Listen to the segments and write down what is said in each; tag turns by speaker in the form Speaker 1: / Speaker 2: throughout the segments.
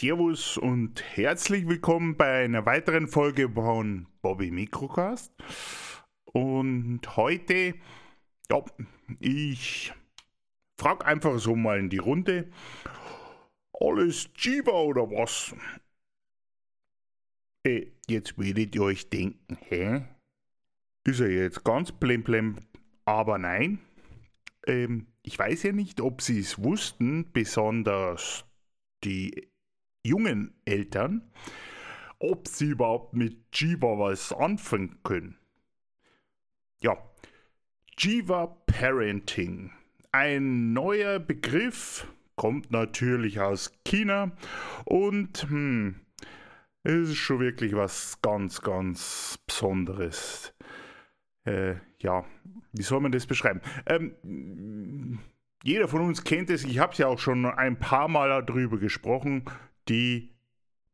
Speaker 1: Servus und herzlich willkommen bei einer weiteren Folge von Bobby Microcast. Und heute, ja, ich frage einfach so mal in die Runde: Alles Jiva oder was? Äh, jetzt werdet ihr euch denken, hä? Ist er jetzt ganz blemblem? Aber nein. Ähm, ich weiß ja nicht, ob sie es wussten, besonders die jungen Eltern, ob sie überhaupt mit Jiva was anfangen können. Ja, Jiva Parenting. Ein neuer Begriff, kommt natürlich aus China und hm, es ist schon wirklich was ganz, ganz Besonderes. Äh, ja, wie soll man das beschreiben? Ähm, jeder von uns kennt es, ich habe es ja auch schon ein paar Mal darüber gesprochen, die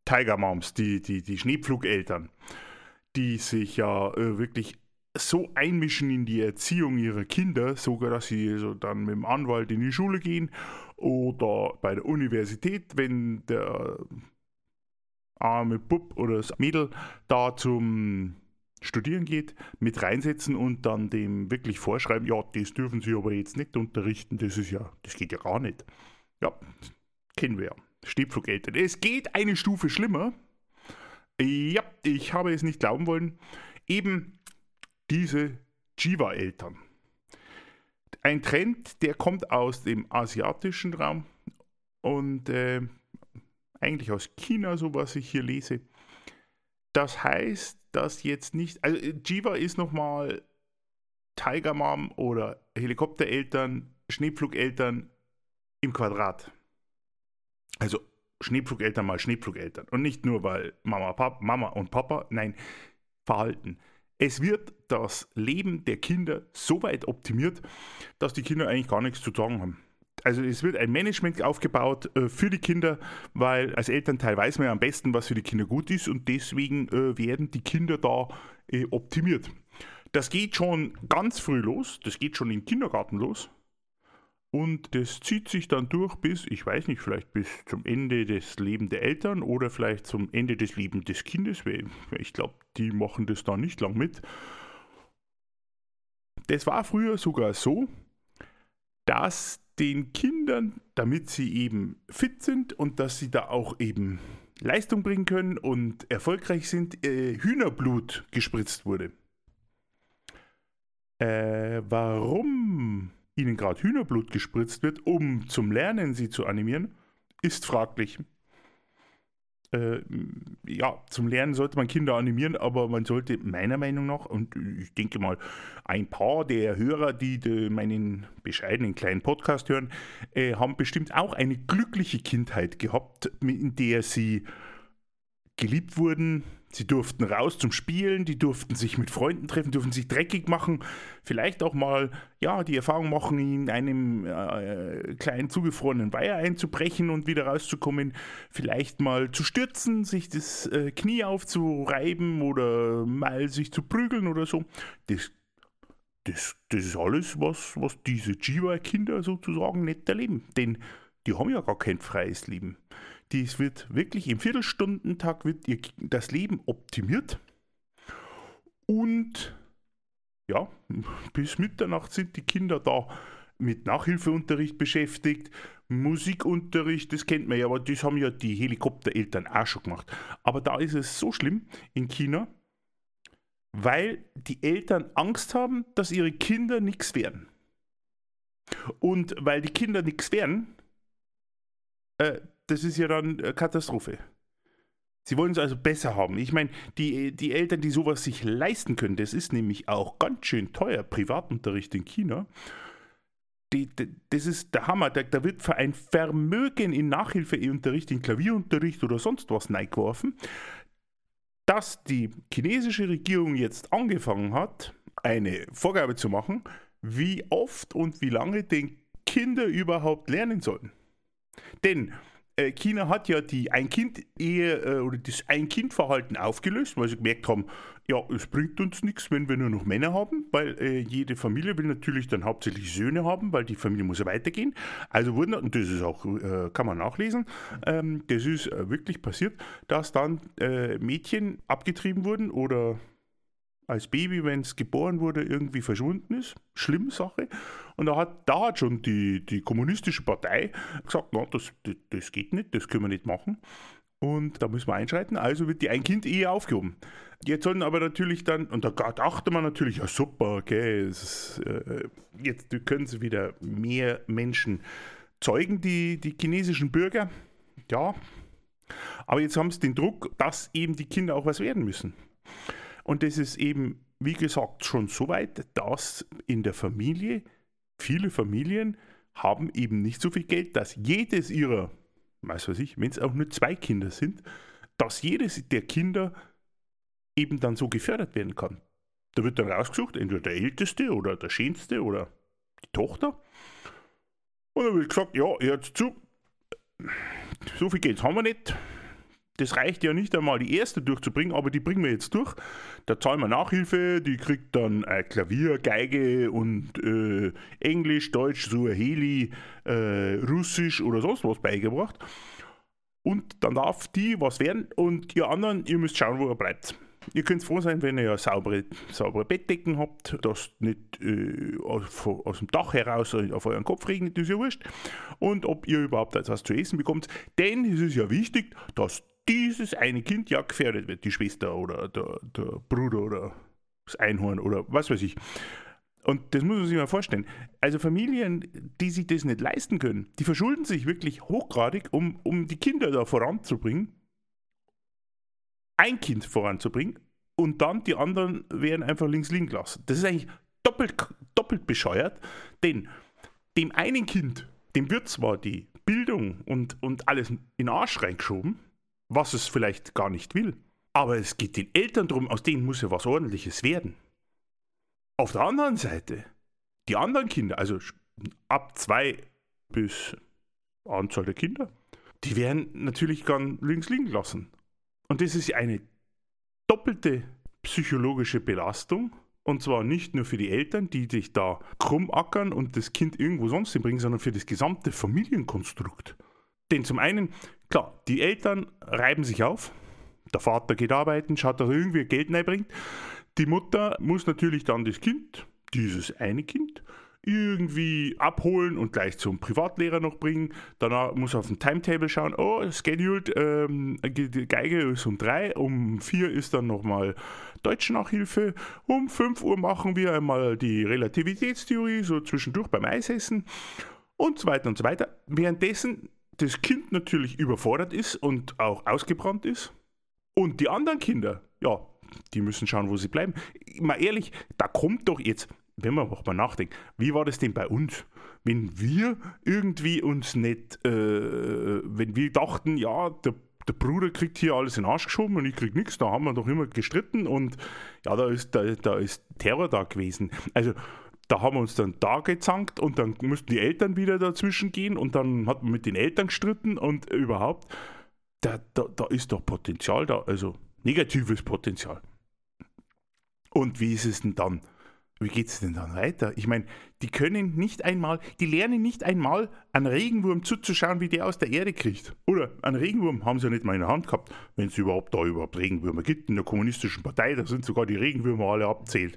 Speaker 1: Tiger Moms, die, die, die Schneepflugeltern, die sich ja äh, wirklich so einmischen in die Erziehung ihrer Kinder, sogar dass sie so dann mit dem Anwalt in die Schule gehen oder bei der Universität, wenn der arme Bub oder das Mädel da zum studieren geht, mit reinsetzen und dann dem wirklich vorschreiben, ja, das dürfen Sie aber jetzt nicht unterrichten, das ist ja, das geht ja gar nicht. Ja, kennen wir ja. Schneepflugeltern. Es geht eine Stufe schlimmer. Ja, ich habe es nicht glauben wollen. Eben diese Jiva-Eltern. Ein Trend, der kommt aus dem asiatischen Raum und äh, eigentlich aus China, so was ich hier lese. Das heißt, dass jetzt nicht, also äh, Jiva ist nochmal Tiger Mom oder Helikoptereltern, Schneepflugeltern im Quadrat. Also Schneepflugeltern mal Schneepflugeltern. Und nicht nur, weil Mama, Papa, Mama und Papa, nein, Verhalten. Es wird das Leben der Kinder so weit optimiert, dass die Kinder eigentlich gar nichts zu sagen haben also es wird ein Management aufgebaut äh, für die Kinder, weil als Elternteil weiß man ja am besten, was für die Kinder gut ist und deswegen äh, werden die Kinder da äh, optimiert. Das geht schon ganz früh los, das geht schon im Kindergarten los und das zieht sich dann durch bis, ich weiß nicht, vielleicht bis zum Ende des Lebens der Eltern oder vielleicht zum Ende des Lebens des Kindes, ich glaube, die machen das da nicht lang mit. Das war früher sogar so, dass den Kindern, damit sie eben fit sind und dass sie da auch eben Leistung bringen können und erfolgreich sind, äh, Hühnerblut gespritzt wurde. Äh, warum ihnen gerade Hühnerblut gespritzt wird, um zum Lernen sie zu animieren, ist fraglich. Äh, ja, zum Lernen sollte man Kinder animieren, aber man sollte meiner Meinung nach, und ich denke mal, ein paar der Hörer, die de, meinen bescheidenen kleinen Podcast hören, äh, haben bestimmt auch eine glückliche Kindheit gehabt, in der sie geliebt wurden, Sie durften raus zum Spielen, die durften sich mit Freunden treffen, durften sich dreckig machen, vielleicht auch mal ja, die Erfahrung machen, in einem äh, kleinen zugefrorenen Weiher einzubrechen und wieder rauszukommen, vielleicht mal zu stürzen, sich das äh, Knie aufzureiben oder mal sich zu prügeln oder so. Das, das, das ist alles, was, was diese Jiva-Kinder sozusagen nicht erleben, denn die haben ja gar kein freies Leben. Dies wird wirklich im Viertelstundentag wird ihr das Leben optimiert. Und ja, bis Mitternacht sind die Kinder da mit Nachhilfeunterricht beschäftigt, Musikunterricht, das kennt man ja, aber das haben ja die Helikoptereltern auch schon gemacht. Aber da ist es so schlimm in China, weil die Eltern Angst haben, dass ihre Kinder nichts werden. Und weil die Kinder nichts werden, äh, das ist ja dann Katastrophe. Sie wollen es also besser haben. Ich meine, die, die Eltern, die sowas sich leisten können, das ist nämlich auch ganz schön teuer, Privatunterricht in China. Die, die, das ist der Hammer. Da, da, wird für ein Vermögen in Nachhilfeunterricht, in Klavierunterricht oder sonst was neigeworfen, dass die chinesische Regierung jetzt angefangen hat, eine Vorgabe zu machen, wie oft und wie lange den Kinder überhaupt lernen sollen. Denn äh, China hat ja die Ein-Kind-Ehe äh, oder das Ein-Kind-Verhalten aufgelöst, weil sie gemerkt haben, ja, es bringt uns nichts, wenn wir nur noch Männer haben, weil äh, jede Familie will natürlich dann hauptsächlich Söhne haben, weil die Familie muss ja weitergehen. Also wurden, und das ist auch, äh, kann man nachlesen, ähm, das ist äh, wirklich passiert, dass dann äh, Mädchen abgetrieben wurden oder als Baby, wenn es geboren wurde, irgendwie verschwunden ist. Schlimme Sache. Und da hat, da hat schon die, die kommunistische Partei gesagt, na, das, das, das geht nicht, das können wir nicht machen. Und da müssen wir einschreiten. Also wird die Ein-Kind-Ehe aufgehoben. Jetzt sollen aber natürlich dann, und da dachte man natürlich, ja super, okay, ist, äh, jetzt können sie wieder mehr Menschen zeugen, die, die chinesischen Bürger. Ja, aber jetzt haben sie den Druck, dass eben die Kinder auch was werden müssen. Und das ist eben, wie gesagt, schon so weit, dass in der Familie, viele Familien haben eben nicht so viel Geld, dass jedes ihrer, weiß was ich, wenn es auch nur zwei Kinder sind, dass jedes der Kinder eben dann so gefördert werden kann. Da wird dann rausgesucht, entweder der Älteste oder der Schönste oder die Tochter. Und dann wird gesagt, ja, jetzt zu, so viel Geld haben wir nicht, das reicht ja nicht einmal, die erste durchzubringen, aber die bringen wir jetzt durch. Da zahlen wir Nachhilfe, die kriegt dann äh, Klavier, Geige und äh, Englisch, Deutsch, Suaheli, äh, Russisch oder sonst was beigebracht. Und dann darf die was werden und ihr anderen, ihr müsst schauen, wo ihr bleibt. Ihr könnt froh sein, wenn ihr saubere, saubere Bettdecken habt, dass nicht äh, aus, aus, dem Dach heraus auf euren Kopf regnet, ist ja wurscht. Und ob ihr überhaupt etwas zu essen bekommt. Denn es ist ja wichtig, dass dieses eine Kind ja gefährdet wird, die Schwester oder der, der Bruder oder das Einhorn oder was weiß ich. Und das muss man sich mal vorstellen. Also Familien, die sich das nicht leisten können, die verschulden sich wirklich hochgradig, um, um die Kinder da voranzubringen, ein Kind voranzubringen und dann die anderen werden einfach links liegen gelassen. Das ist eigentlich doppelt, doppelt bescheuert, denn dem einen Kind, dem wird zwar die Bildung und, und alles in den Arsch reingeschoben, was es vielleicht gar nicht will. Aber es geht den Eltern darum, aus denen muss ja was Ordentliches werden. Auf der anderen Seite, die anderen Kinder, also ab zwei bis Anzahl der Kinder, die werden natürlich gern links liegen lassen. Und das ist eine doppelte psychologische Belastung. Und zwar nicht nur für die Eltern, die sich da krumm ackern und das Kind irgendwo sonst hinbringen, sondern für das gesamte Familienkonstrukt. Denn zum einen, klar, die Eltern reiben sich auf. Der Vater geht arbeiten, schaut, dass er irgendwie Geld reinbringt. Die Mutter muss natürlich dann das Kind, dieses eine Kind, irgendwie abholen und gleich zum Privatlehrer noch bringen. Danach muss er auf dem Timetable schauen, oh, scheduled, ähm, Geige ist um drei, um vier ist dann nochmal Deutschnachhilfe, um fünf Uhr machen wir einmal die Relativitätstheorie, so zwischendurch beim Eisessen und so weiter und so weiter. Währenddessen das Kind natürlich überfordert ist und auch ausgebrannt ist. Und die anderen Kinder, ja, die müssen schauen, wo sie bleiben. Mal ehrlich, da kommt doch jetzt, wenn man mal nachdenkt, wie war das denn bei uns? Wenn wir irgendwie uns nicht, äh, wenn wir dachten, ja, der, der Bruder kriegt hier alles in den Arsch geschoben und ich krieg nichts, da haben wir doch immer gestritten und ja, da ist, da, da ist Terror da gewesen. Also da haben wir uns dann da gezankt und dann mussten die Eltern wieder dazwischen gehen und dann hat man mit den Eltern gestritten und überhaupt, da, da, da ist doch Potenzial da, also negatives Potenzial. Und wie ist es denn dann? Wie geht es denn dann weiter? Ich meine, die können nicht einmal, die lernen nicht einmal, einen Regenwurm zuzuschauen, wie der aus der Erde kriegt. Oder einen Regenwurm haben sie ja nicht mal in der Hand gehabt, wenn es überhaupt da überhaupt Regenwürmer gibt. In der kommunistischen Partei, da sind sogar die Regenwürmer alle abzählt.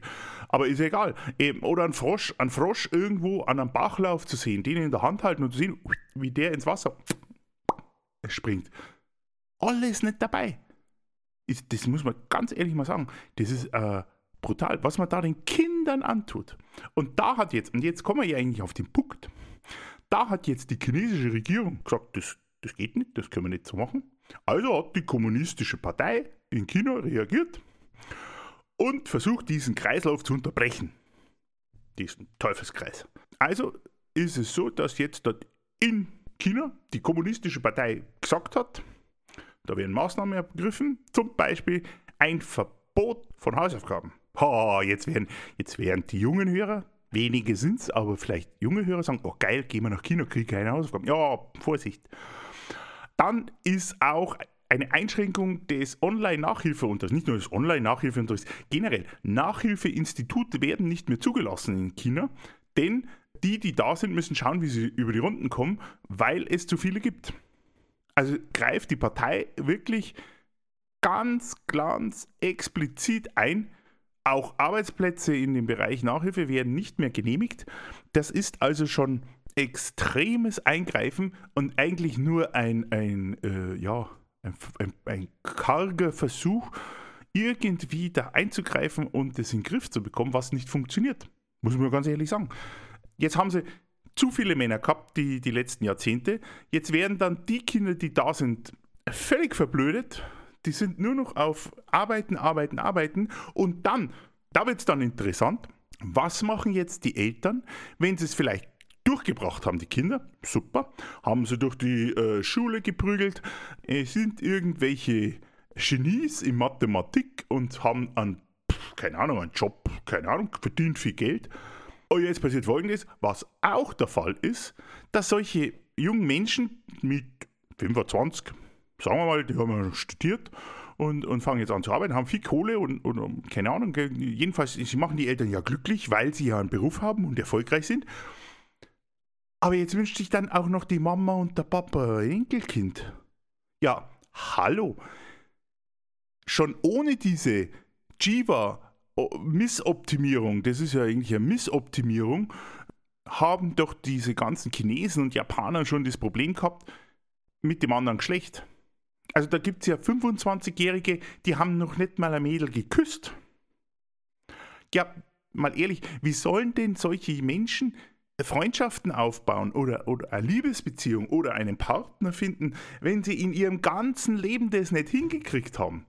Speaker 1: Aber ist egal. Oder ein Frosch, ein Frosch irgendwo an einem Bachlauf zu sehen, den in der Hand halten und zu sehen, wie der ins Wasser springt. Alles nicht dabei. Das muss man ganz ehrlich mal sagen. Das ist äh, brutal, was man da den Kindern antut. Und da hat jetzt, und jetzt kommen wir ja eigentlich auf den Punkt, da hat jetzt die chinesische Regierung gesagt, das, das geht nicht, das können wir nicht so machen. Also hat die kommunistische Partei in China reagiert und versucht, diesen Kreislauf zu unterbrechen. Diesen Teufelskreis. Also ist es so, dass jetzt dort in China die kommunistische Partei gesagt hat, da werden Maßnahmen ergriffen, zum Beispiel ein Verbot von Hausaufgaben. Oh, jetzt werden, jetzt werden die jungen Hörer, wenige sind es, aber vielleicht junge Hörer sagen, oh geil, gehen wir nach China, kriege keine Hausaufgaben. Ja, Vorsicht. dann ist auch eine Einschränkung des Online-Nachhilfeunterrichts, nicht nur des Online-Nachhilfeunterrichts, generell Nachhilfeinstitute werden nicht mehr zugelassen in China, denn die, die da sind, müssen schauen, wie sie über die Runden kommen, weil es zu viele gibt. Also greift die Partei wirklich ganz, ganz explizit ein. Auch Arbeitsplätze in dem Bereich Nachhilfe werden nicht mehr genehmigt. Das ist also schon extremes Eingreifen und eigentlich nur ein, ein äh, ja, ein, ein, ein karger Versuch, irgendwie da einzugreifen und das in den Griff zu bekommen, was nicht funktioniert. Muss man ganz ehrlich sagen. Jetzt haben sie zu viele Männer gehabt, die, die letzten Jahrzehnte. Jetzt werden dann die Kinder, die da sind, völlig verblödet. Die sind nur noch auf Arbeiten, Arbeiten, Arbeiten. Und dann, da wird es dann interessant, was machen jetzt die Eltern, wenn sie es vielleicht durchgebracht haben, die Kinder, super, haben sie durch die äh, Schule geprügelt, äh, sind irgendwelche Genies in Mathematik und haben einen, keine Ahnung, einen Job, keine Ahnung, verdient viel Geld. Und jetzt passiert folgendes, was auch der Fall ist, dass solche jungen Menschen mit 25, sagen wir mal, die haben studiert und, und fangen jetzt an zu arbeiten, haben viel Kohle und, und keine Ahnung, jedenfalls, sie machen die Eltern ja glücklich, weil sie ja einen Beruf haben und erfolgreich sind. Aber jetzt wünscht sich dann auch noch die Mama und der Papa ein Enkelkind. Ja, hallo. Schon ohne diese Jiva-Missoptimierung, das ist ja eigentlich eine Missoptimierung, haben doch diese ganzen Chinesen und Japaner schon das Problem gehabt mit dem anderen Geschlecht. Also da gibt es ja 25-Jährige, die haben noch nicht mal ein Mädel geküsst. Ja, mal ehrlich, wie sollen denn solche Menschen Freundschaften aufbauen oder, oder eine Liebesbeziehung oder einen Partner finden, wenn sie in ihrem ganzen Leben das nicht hingekriegt haben.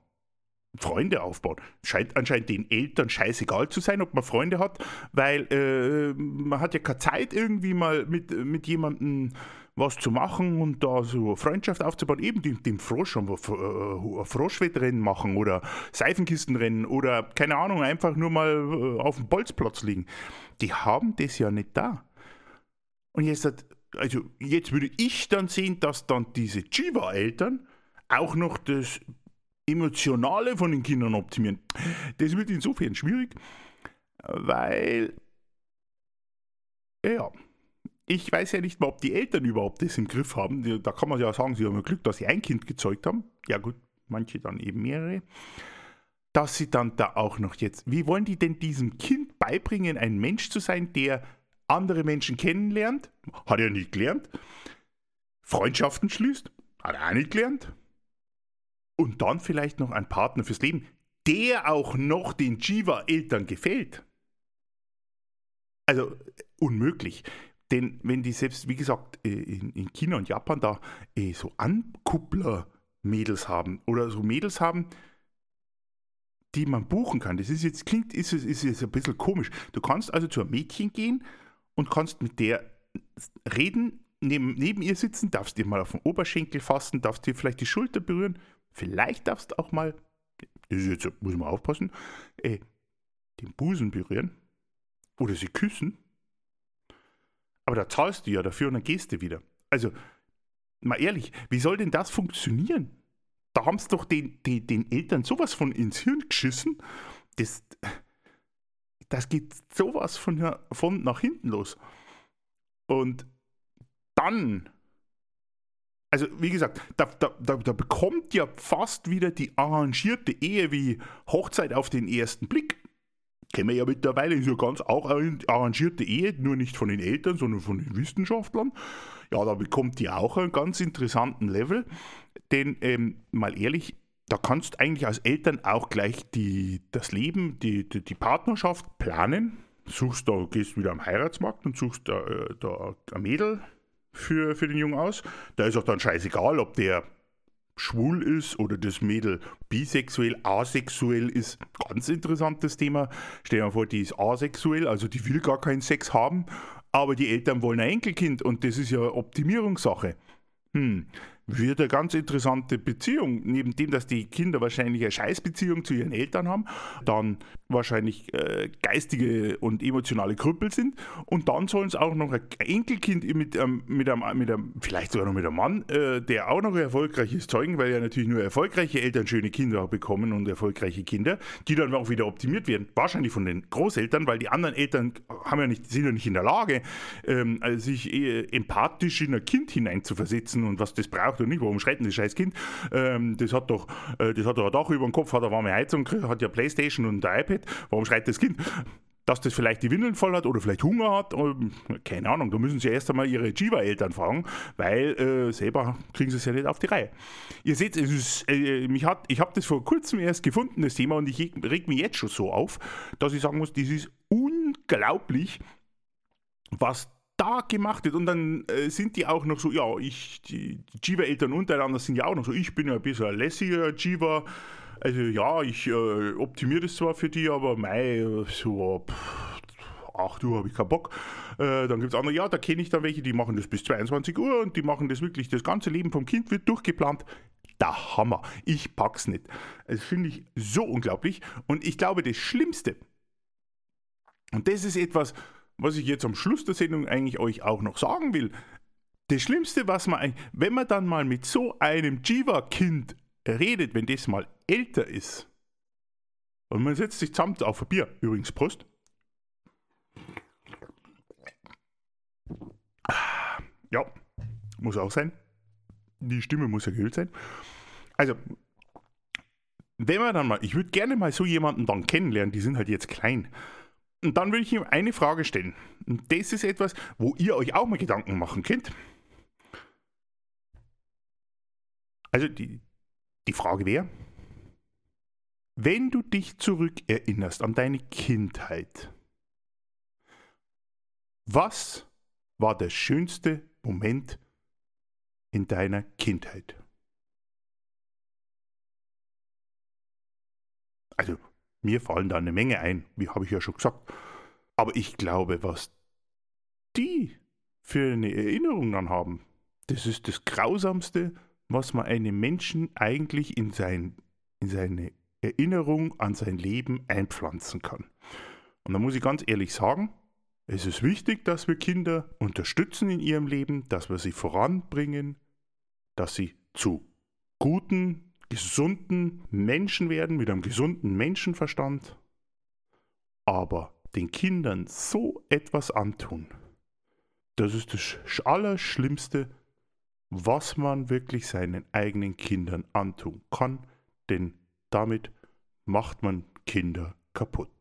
Speaker 1: Freunde aufbauen. Scheint anscheinend den Eltern scheißegal zu sein, ob man Freunde hat, weil äh, man hat ja keine Zeit, irgendwie mal mit, mit jemandem was zu machen und da so Freundschaft aufzubauen, eben dem, dem Frosch, ein äh, Froschwettrennen machen oder Seifenkistenrennen oder keine Ahnung, einfach nur mal äh, auf dem Bolzplatz liegen. Die haben das ja nicht da. Und jetzt, hat, also jetzt würde ich dann sehen, dass dann diese Chiva-Eltern auch noch das Emotionale von den Kindern optimieren. Das wird insofern schwierig, weil, ja, ich weiß ja nicht mal, ob die Eltern überhaupt das im Griff haben. Da kann man ja sagen, sie haben Glück, dass sie ein Kind gezeugt haben. Ja gut, manche dann eben mehrere. Dass sie dann da auch noch jetzt, wie wollen die denn diesem Kind beibringen, ein Mensch zu sein, der andere Menschen kennenlernt, hat er nicht gelernt. Freundschaften schließt, hat er auch nicht gelernt. Und dann vielleicht noch ein Partner fürs Leben, der auch noch den Jiva-Eltern gefällt. Also unmöglich. Denn wenn die selbst, wie gesagt, äh, in, China und Japan da äh, so Ankuppler-Mädels haben oder so Mädels haben, die man buchen kann. Das ist jetzt, klingt, ist, ist jetzt ein bisschen komisch. Du kannst also zu einem Mädchen gehen und kannst mit der reden, neben, neben ihr sitzen, darfst dir mal auf den Oberschenkel fassen, darfst dir vielleicht die Schulter berühren, vielleicht darfst du auch mal, das ist jetzt, muss man aufpassen, äh, den Busen berühren oder sie küssen. Aber da zahlst du ja dafür und dann gehst du wieder. Also, mal ehrlich, wie soll denn das funktionieren? Da haben es doch den, den, den Eltern sowas von ins Hirn geschissen. Das, das geht sowas von, von nach hinten los. Und dann, also wie gesagt, da, da, da, da bekommt ja fast wieder die arrangierte Ehe wie Hochzeit auf den ersten Blick. Kennen wir ja mittlerweile, ist ja ganz auch arrangierte Ehe, nur nicht von den Eltern, sondern von den Wissenschaftlern. Ja, da bekommt die auch einen ganz interessanten Level. Denn, ähm, mal ehrlich, da kannst eigentlich als Eltern auch gleich die, das Leben, die, die, die Partnerschaft planen. Suchst da, gehst wieder am Heiratsmarkt und suchst da, äh, da ein Mädel für, für den Jungen aus. Da ist auch dann scheißegal, ob der schwul ist oder das Mädel bisexuell, asexuell ist. Ganz interessantes Thema. Stell dir mal vor, die ist asexuell, also die will gar keinen Sex haben, aber die Eltern wollen ein Enkelkind und das ist ja Optimierungssache. Hm, wird eine ganz interessante Beziehung. Neben dem, dass die Kinder wahrscheinlich eine Scheißbeziehung zu ihren Eltern haben, dann wahrscheinlich äh, geistige und emotionale Krüppel sind und dann sollen es auch noch ein Enkelkind mit, ähm, mit, einem, mit einem, vielleicht sogar noch mit einem Mann, äh, der auch noch erfolgreich ist, zeugen, weil ja natürlich nur erfolgreiche Eltern schöne Kinder bekommen und erfolgreiche Kinder, die dann auch wieder optimiert werden. Wahrscheinlich von den Großeltern, weil die anderen Eltern haben ja nicht, sind ja nicht in der Lage, ähm, sich äh, empathisch in ein Kind hineinzuversetzen und was das braucht und nicht. Warum schreit denn das scheiß Kind? Ähm, das hat doch, äh, das hat doch ein Dach über dem Kopf, hat eine warme Heizung, hat ja Playstation und ein iPad. Warum schreit das Kind? dass das vielleicht die Windeln voll hat oder vielleicht Hunger hat. Ähm, keine Ahnung, da müssen Sie erst einmal Ihre Jiva-Eltern fragen, weil äh, selber kriegen Sie es ja nicht auf die Reihe. Ihr seht, es ist, äh, mich hat, ich habe das vor kurzem erst gefunden, das Thema, und ich reg mich jetzt schon so auf, dass ich sagen muss, das ist unglaublich, was da gemacht wird. Und dann äh, sind die auch noch so, ja, ich, die, die Jiva-Eltern untereinander sind ja auch noch so, ich bin ja ein bisschen ein lässiger Jiva. Also ja, ich äh, optimiere das zwar für die, aber mei, so pff, 8 Uhr habe ich keinen Bock. Äh, dann gibt es andere, ja, da kenne ich dann welche, die machen das bis 22 Uhr und die machen das wirklich, das ganze Leben vom Kind wird durchgeplant. Der Hammer. Ich pack's nicht. Das finde ich so unglaublich. Und ich glaube, das Schlimmste, und das ist etwas, was ich jetzt am Schluss der Sendung eigentlich euch auch noch sagen will. Das Schlimmste, was man, wenn man dann mal mit so einem Jiva-Kind redet, wenn das mal älter ist, und man setzt sich zusammen auf ein Bier, übrigens Prost. Ja, muss auch sein. Die Stimme muss ja gehüllt sein. Also, wenn man dann mal, ich würde gerne mal so jemanden dann kennenlernen, die sind halt jetzt klein. Und dann würde ich ihm eine Frage stellen. Und das ist etwas, wo ihr euch auch mal Gedanken machen könnt. Also die, die Frage wäre, wenn du dich zurückerinnerst an deine Kindheit, was war der schönste Moment in deiner Kindheit? Also mir fallen da eine Menge ein, wie habe ich ja schon gesagt. Aber ich glaube, was die für eine Erinnerung dann haben, das ist das Grausamste, was man einem Menschen eigentlich in, sein, in seine Erinnerung an sein Leben einpflanzen kann. Und da muss ich ganz ehrlich sagen, es ist wichtig, dass wir Kinder unterstützen in ihrem Leben, dass wir sie voranbringen, dass sie zu guten gesunden Menschen werden mit einem gesunden Menschenverstand, aber den Kindern so etwas antun, das ist das Allerschlimmste, was man wirklich seinen eigenen Kindern antun kann, denn damit macht man Kinder kaputt.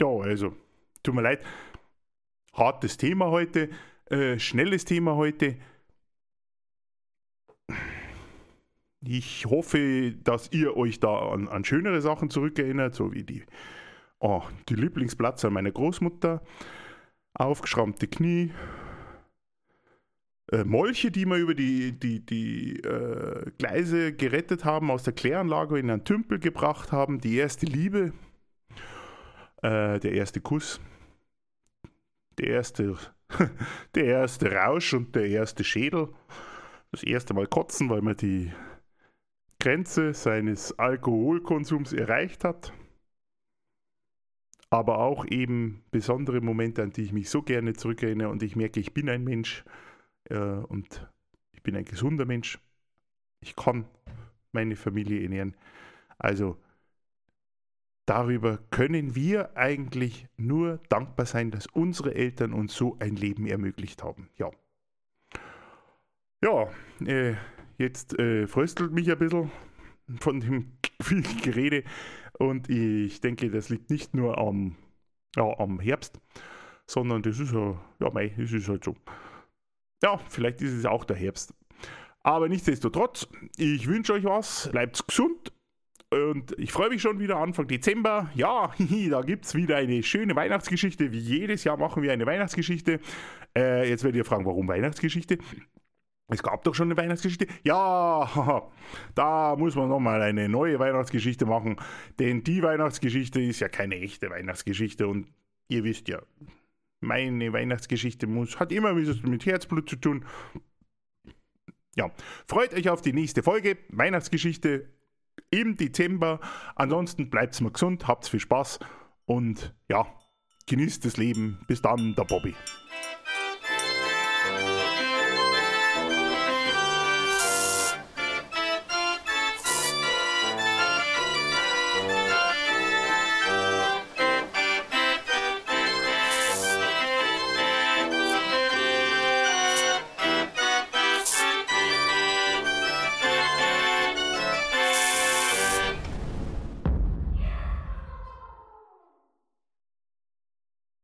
Speaker 1: Ja, also, tut mir leid, hartes Thema heute, äh, schnelles Thema heute. Ich hoffe, dass ihr euch da an, an schönere Sachen zurückerinnert, so wie die, oh, die Lieblingsplatze meiner Großmutter, aufgeschrammte Knie, äh, Molche, die wir über die, die, die äh, Gleise gerettet haben, aus der Kläranlage in einen Tümpel gebracht haben, die erste Liebe, äh, der erste Kuss, der erste, der erste Rausch und der erste Schädel, das erste Mal kotzen, weil man die Grenze seines Alkoholkonsums erreicht hat, aber auch eben besondere Momente, an die ich mich so gerne zurückerinnere und ich merke, ich bin ein Mensch äh, und ich bin ein gesunder Mensch. Ich kann meine Familie ernähren. Also darüber können wir eigentlich nur dankbar sein, dass unsere Eltern uns so ein Leben ermöglicht haben. Ja. Ja, äh, Jetzt äh, fröstelt mich ein bisschen von dem vielen Gerede und ich denke, das liegt nicht nur am, ja, am Herbst, sondern das ist ja, ja, mei, das ist halt so. Ja, vielleicht ist es auch der Herbst. Aber nichtsdestotrotz, ich wünsche euch was, bleibt gesund und ich freue mich schon wieder Anfang Dezember. Ja, da gibt es wieder eine schöne Weihnachtsgeschichte. Wie jedes Jahr machen wir eine Weihnachtsgeschichte. Äh, jetzt werdet ihr fragen, warum Weihnachtsgeschichte? Es gab doch schon eine Weihnachtsgeschichte. Ja, da muss man nochmal eine neue Weihnachtsgeschichte machen, denn die Weihnachtsgeschichte ist ja keine echte Weihnachtsgeschichte und ihr wisst ja, meine Weihnachtsgeschichte muss, hat immer mit Herzblut zu tun. ja, freut euch auf die nächste Folge. Weihnachtsgeschichte im Dezember. Ansonsten bleibt mal gesund, habt viel Spaß und ja, genießt das Leben. Bis dann, der Bobby.